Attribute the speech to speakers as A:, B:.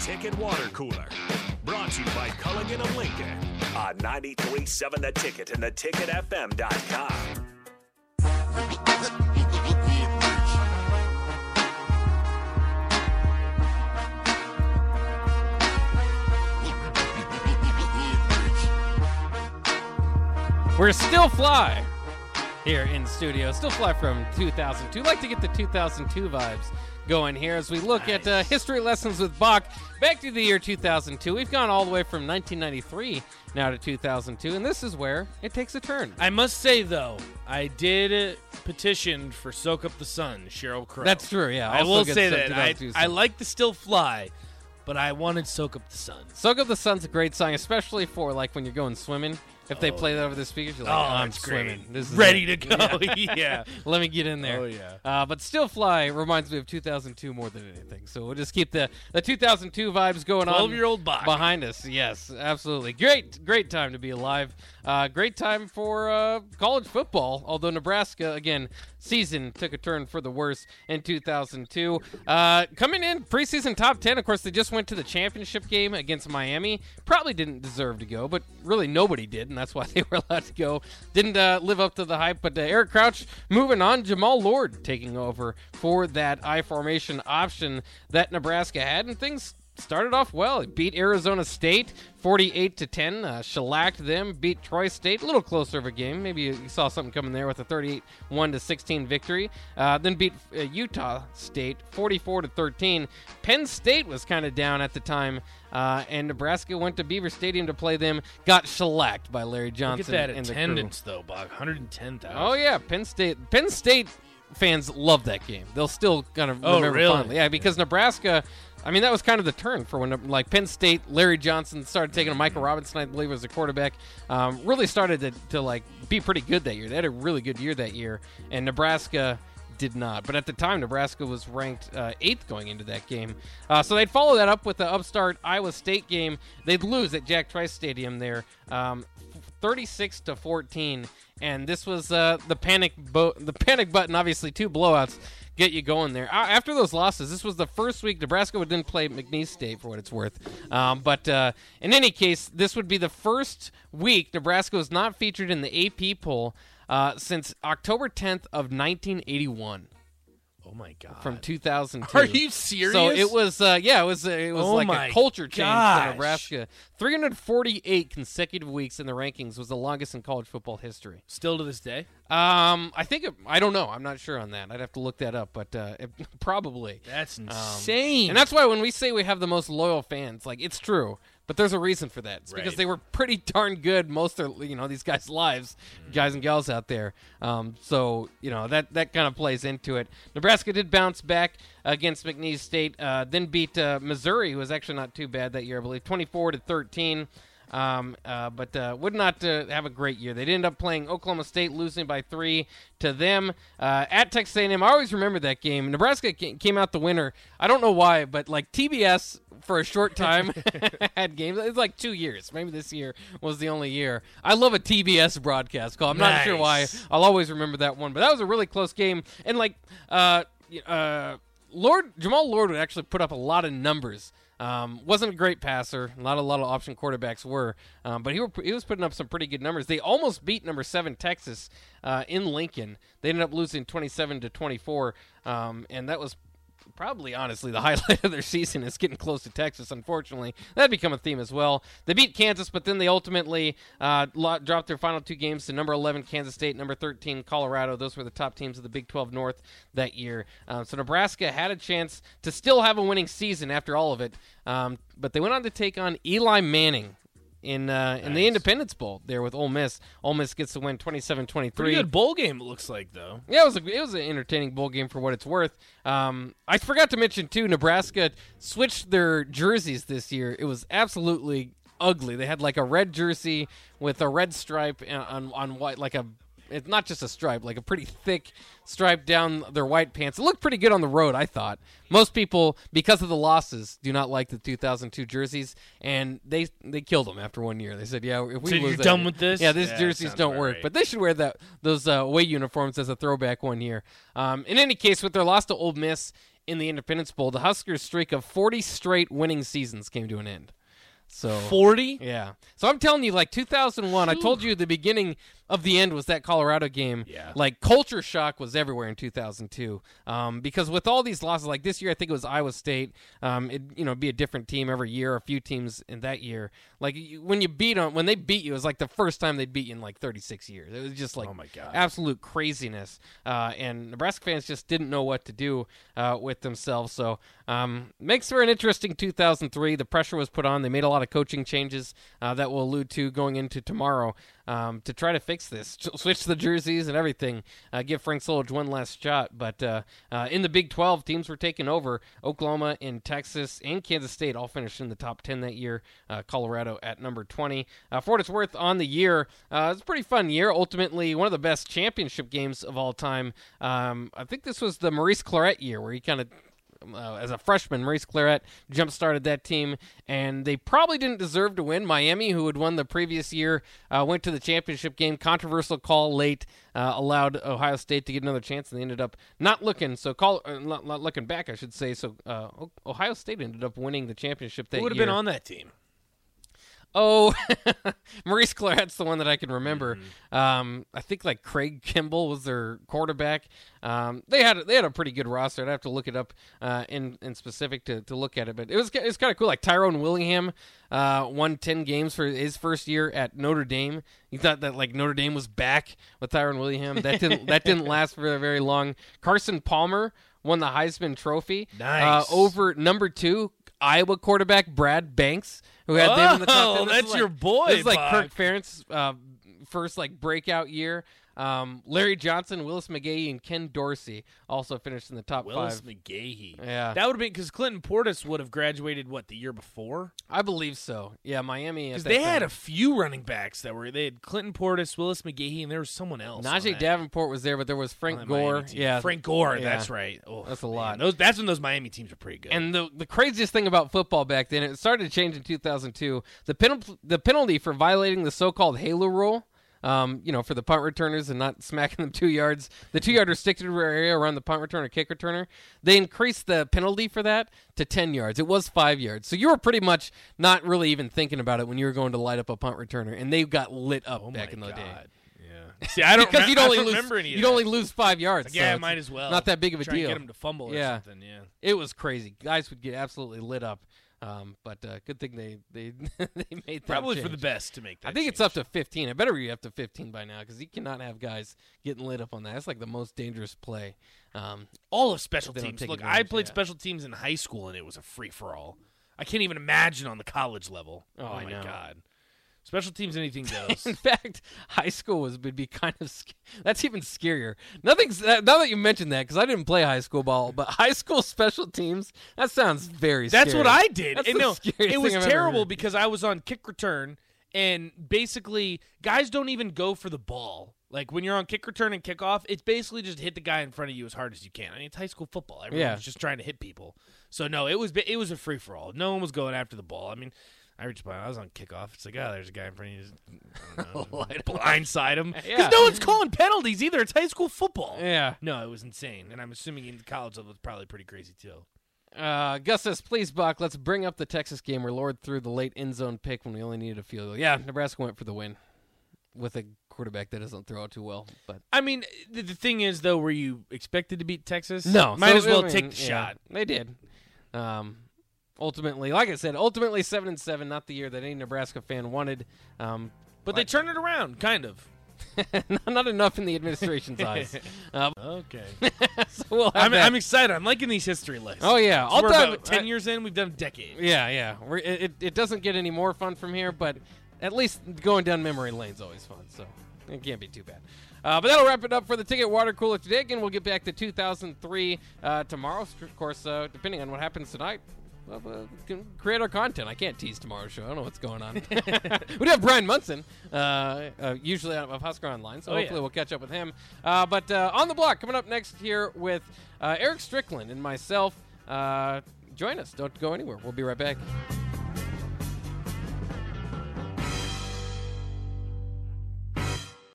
A: Ticket Water Cooler. Brought to you by Culligan of Lincoln on 93.7 The Ticket and theticketfm.com.
B: We're still fly here in studio. Still fly from 2002. Like to get the 2002 vibes going here as we look at uh, history lessons with Bach back to the year 2002. We've gone all the way from 1993 now to 2002, and this is where it takes a turn.
C: I must say though, I did petition for "Soak Up the Sun," Sheryl Crow.
B: That's true. Yeah,
C: I will say that I, I like to still fly, but I wanted "Soak Up the Sun."
B: Soak Up the Sun's a great song, especially for like when you're going swimming. If they play that over the speakers, you're like,
C: Oh,
B: oh, I'm
C: great.
B: swimming. This is
C: Ready
B: it."
C: to go. yeah.
B: Let me get in there.
C: Oh, yeah.
B: Uh, but Still Fly reminds me of 2002 more than anything. So we'll just keep the, the 2002 vibes going on.
C: 12-year-old Bach.
B: Behind us. Yes, absolutely. Great, great time to be alive. Uh, great time for uh, college football, although Nebraska, again, season took a turn for the worse in 2002. Uh, coming in preseason top 10, of course, they just went to the championship game against Miami. Probably didn't deserve to go, but really nobody did, and that's why they were allowed to go. Didn't uh, live up to the hype, but uh, Eric Crouch moving on. Jamal Lord taking over for that I formation option that Nebraska had, and things started off well. It beat Arizona State 48 to 10, uh, shellacked them, beat Troy State, a little closer of a game. Maybe you saw something coming there with a 38 1 to 16 victory. Uh, then beat uh, Utah State 44 to 13. Penn State was kind of down at the time. Uh, and Nebraska went to Beaver Stadium to play them. Got shellacked by Larry
C: Look
B: Johnson.
C: at that attendance though, Bach. 110,000.
B: Oh yeah, Penn State. Penn State fans love that game. They'll still kind of
C: Oh,
B: remember
C: really?
B: fondly. Yeah, because Nebraska. I mean, that was kind of the turn for when like Penn State, Larry Johnson started taking a Michael Robinson, I believe, as a quarterback. Um, really started to, to like be pretty good that year. They had a really good year that year, and Nebraska did not. But at the time, Nebraska was ranked uh, eighth going into that game. Uh, so they'd follow that up with the upstart Iowa State game. They'd lose at Jack Trice Stadium there, um, 36 to 14. And this was uh, the panic bo- the panic button. Obviously, two blowouts get you going there. After those losses, this was the first week Nebraska didn't play McNeese State for what it's worth. Um, but uh, in any case, this would be the first week Nebraska was not featured in the AP poll uh, since October 10th of 1981
C: Oh my god.
B: from 2002.
C: Are you serious?
B: So it was, uh, yeah, it was, uh, it was
C: Oh
B: like
C: my
B: a culture change
C: gosh.
B: for Nebraska. 348 consecutive weeks in the rankings was the longest in college football history.
C: still to this day.
B: Um, I think it, I don't know. I'm not sure on that. I'd have to look that up, but uh, it, probably.
C: That's
B: Um,
C: insane.
B: and that's why when we say we have the most loyal fans, like it's true. But there's a reason for that. It's because they were pretty darn good most of you know these guys' lives, guys and gals out there. Um, so you know that that kind of plays into it. Nebraska did bounce back against McNeese State, uh, then beat uh, Missouri, who was actually not too bad that year, I believe, 24 to 13. Um, uh, but uh, would not uh, have a great year. They did end up playing Oklahoma State, losing by three to them uh, at Texas A&M. I always remember that game. Nebraska came out the winner. I don't know why, but like TBS for a short time had games. It's like two years. Maybe this year was the only year. I love a TBS broadcast call. I'm not sure why. I'll always remember that one. But that was a really close game. And like, uh, uh, Lord Jamal Lord would actually put up a lot of numbers. Um, wasn't a great passer. Not a lot of option quarterbacks were, um, but he, were, he was putting up some pretty good numbers. They almost beat number seven Texas uh, in Lincoln. They ended up losing twenty seven to twenty four, um, and that was probably honestly the highlight of their season is getting close to Texas. Unfortunately, that become a theme as well. They beat Kansas, but then they ultimately uh, dropped their final two games to number 11 Kansas State, number 13 Colorado. Those were the top teams of the Big 12 North that year. Um, so Nebraska had a chance to still have a winning season after all of it, um, but they went on to take on Eli Manning. In uh, in the Independence Bowl there with Ole Miss, Ole Miss gets the win 27-23.
C: Pretty good bowl game. It looks like though.
B: Yeah, it was a, it was an entertaining bowl game for what it's worth. Um, I forgot to mention too, Nebraska switched their jerseys this year. It was absolutely ugly. They had like a red jersey with a red stripe on on white, like a it's not just a stripe, like a pretty thick stripe down their white pants. It looked pretty good on the road, I thought. Most people, because of the losses, do not like the 2002 jerseys, and they they killed them after one year. They said, "Yeah, if we
C: So
B: lose
C: you're
B: that-
C: done with this?
B: Yeah, these
C: Yeah,
B: jerseys don't work."
C: right.
B: But they should wear that those uh, away uniforms as a throwback one year. Um, in any case, with their loss to Ole Miss, in the Independence Bowl, the Huskers' streak of 40 straight winning seasons came to an end. So
C: 40?
B: yeah. So I'm telling you, like 2001, I told you at the beginning of the end was that Colorado game.
C: Yeah.
B: Like culture shock was everywhere in 2002. Um, because with all these losses, like this year, I think it was Iowa State. Um, it you know be a different team every year, a few teams in that year. Like you, when you beat them, when they beat you, it was like the first time they'd beat you in like 36 years. It was just like
C: Oh my God.
B: absolute craziness. Uh, and Nebraska fans just didn't know what to do uh, with themselves. So um, makes for an interesting 2003. The pressure was put on. They made a lot of coaching changes uh, that we'll allude to going into tomorrow um, to try to fix this, switch the jerseys and everything, uh, give Frank Solich one last shot. But uh, uh, in the Big 12, teams were taking over. Oklahoma and Texas and Kansas State all finished in the top 10 that year. Uh, Colorado at number 20. Uh, for what it's worth, on the year, uh, it's a pretty fun year. Ultimately, one of the best championship games of all time. Um, I think this was the Maurice Clarett year where he kind of uh, as a freshman, Maurice Clarett jump started that team, and they probably didn't deserve to win. Miami, who had won the previous year, uh, went to the championship game. Controversial call late uh, allowed Ohio State to get another chance, and they ended up not looking. So, call uh, not, not looking back, I should say. So, uh, Ohio State ended up winning the championship that
C: would have been on that team?
B: Oh, Maurice Clarett's the one that I can remember.
C: Mm-hmm.
B: Um, I think like Craig Kimball was their quarterback. Um, they had they had a pretty good roster. I'd have to look it up uh, in in specific to, to look at it, but it was it's kind of cool. Like Tyrone Willingham uh, won ten games for his first year at Notre Dame. You thought that like Notre Dame was back with Tyrone Willingham. That didn't that didn't last for very long. Carson Palmer won the Heisman Trophy.
C: Nice.
B: Uh, over number two Iowa quarterback Brad Banks, who had them in the top
C: Oh,
B: 10. This is
C: that's
B: like-
C: your boy,
B: This is like. Kirk Ferentz' uh, first like breakout year. Um, Larry Johnson, Willis McGahee, and Ken Dorsey also finished in the top
C: Willis
B: five.
C: McGahee.
B: Yeah.
C: That would have been because Clinton Portis would have graduated, what, the year before?
B: I believe so. Yeah, Miami.
C: Because they had a few running backs that were, they had Clinton Portis, Willis McGahee, and there was someone else. Najeh
B: Davenport was there, but there was Frank Gore. Yeah,
C: Frank Gore,
B: Yeah.
C: that's right. Oh,
B: That's a
C: man.
B: lot.
C: Those, that's when those Miami teams were pretty good.
B: And the the craziest thing about football back then, it started to change in 2002. The pen, the penalty for violating the so-called halo rule, um, you know, for the punt returners and not smacking them two yards, the two yard restricted area around the punt returner, kick returner, they increased the penalty for that to 10 yards. It was five yards, so you were pretty much not really even thinking about it when you were going to light up a punt returner, and they got lit up
C: oh
B: back
C: my
B: in the
C: God.
B: day.
C: Yeah. See, I don't
B: Because you'd
C: I
B: only
C: don't
B: lose,
C: remember any of
B: you'd
C: that.
B: only lose five yards.
C: Like,
B: so
C: yeah,
B: it's
C: might as well.
B: Not that big of a
C: Try and
B: deal.
C: get him to fumble or
B: Yeah.
C: something. Yeah.
B: It was crazy. Guys would get absolutely lit up. Um, but uh, good thing they they they made that
C: Probably for the best to make that.
B: I think it's up to 15. It better be up to 15 by now because you cannot have guys getting lit up on that. That's like the most dangerous play. Um,
C: all of special teams. Look, I played
B: yeah.
C: special teams in high school, and it was a free for all. I can't even imagine on the college level.
B: Oh, I
C: my god, special teams, anything goes.
B: in fact, high school was would be kind of sc- that's even scarier. Nothing's now that you mentioned that because I didn't play high school ball, but high school special teams that sounds very. Scary.
C: That's
B: scary.
C: what I did.
B: That's
C: and no, it was
B: I've
C: terrible because I was on kick return, and basically, guys don't even go for the ball. Like when you're on kick return and kickoff, it's basically just hit the guy in front of you as hard as you can. I mean, it's high school football. Everyone's
B: Yeah.
C: just trying to hit people. So no, it was it was a free for all. No one was going after the ball. I mean. I reached by. I was on kickoff. It's like, oh, there's a guy in front of you. Just, I don't know, blindside him because
B: Yeah.
C: no one's calling penalties either. It's high school football.
B: Yeah.
C: No, it was insane, and I'm assuming in college level it's probably pretty crazy too.
B: Uh, Gus says, please, Buck, let's bring up the Texas game where Lord threw the late end zone pick when we only needed a field goal. Yeah, Nebraska went for the win with a quarterback that doesn't throw it too well. But
C: I mean, the, the thing is, though, were you expected to beat Texas?
B: no,
C: might
B: so,
C: as well
B: I mean,
C: take the
B: yeah,
C: shot.
B: They did. Um, ultimately, like I said, ultimately seven and seven, not the year that any Nebraska fan wanted. Um,
C: But they turned it around, kind of.
B: not enough in the administration's eyes. Uh,
C: Okay.
B: so we'll have
C: I'm. I'm excited. I'm liking these history lists.
B: Oh yeah,
C: So we're about ten
B: I-
C: years in. We've done decades.
B: Yeah, yeah. We're, it, it- it doesn't get any more fun from here, but at least going down memory lane's always fun, so it can't be too bad. Uh, but that'll wrap it up for the Ticket Water Cooler today. Again, we'll get back to 2003 uh, tomorrow. Of course, uh, depending on what happens tonight, uh, create our content. I can't tease tomorrow's show. I don't know what's going on. we do have Brian Munson, uh, uh, usually out of Husker Online, so
C: Oh, yeah.
B: hopefully we'll catch up with him. Uh, but uh, on the block, coming up next here with uh, Eric Strickland and myself. Uh, join us. Don't go anywhere. We'll be right back.